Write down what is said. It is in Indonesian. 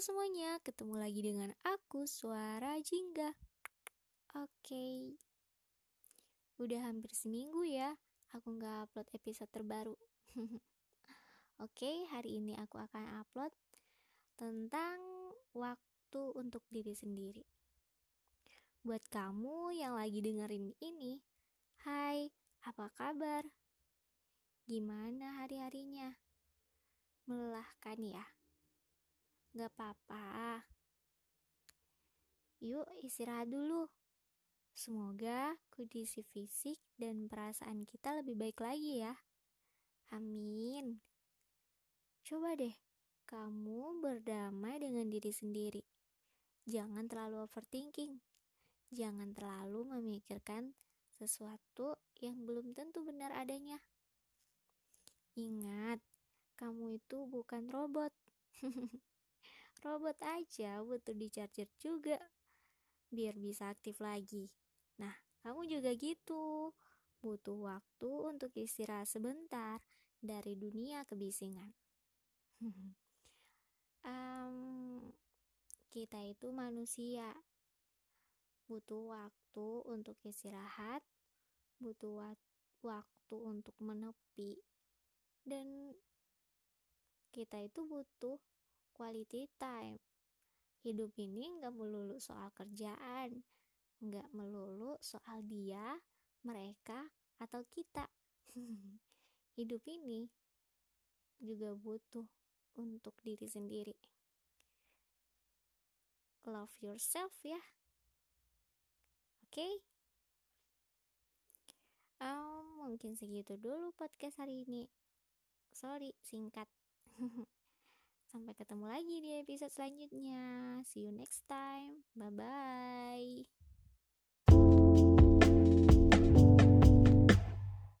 semuanya, ketemu lagi dengan aku, Suara Jingga. Oke, udah hampir seminggu ya, aku nggak upload episode terbaru. Oke, hari ini aku akan upload tentang waktu untuk diri sendiri. Buat kamu yang lagi dengerin ini, hai, apa kabar? Gimana hari-harinya? Melelahkan ya? Gak apa-apa. Yuk istirahat dulu. Semoga kondisi fisik dan perasaan kita lebih baik lagi ya. Amin. Coba deh, kamu berdamai dengan diri sendiri. Jangan terlalu overthinking. Jangan terlalu memikirkan sesuatu yang belum tentu benar adanya. Ingat, kamu itu bukan robot. robot aja butuh di charger juga biar bisa aktif lagi. Nah, kamu juga gitu. Butuh waktu untuk istirahat sebentar dari dunia kebisingan. um, kita itu manusia. Butuh waktu untuk istirahat, butuh wa waktu untuk menepi, dan kita itu butuh quality time. Hidup ini nggak melulu soal kerjaan, nggak melulu soal dia, mereka, atau kita. Hidup ini juga butuh untuk diri sendiri. Love yourself ya. Oke? Okay? Um, mungkin segitu dulu podcast hari ini. Sorry, singkat. Sampai ketemu lagi di episode selanjutnya. See you next time. Bye bye.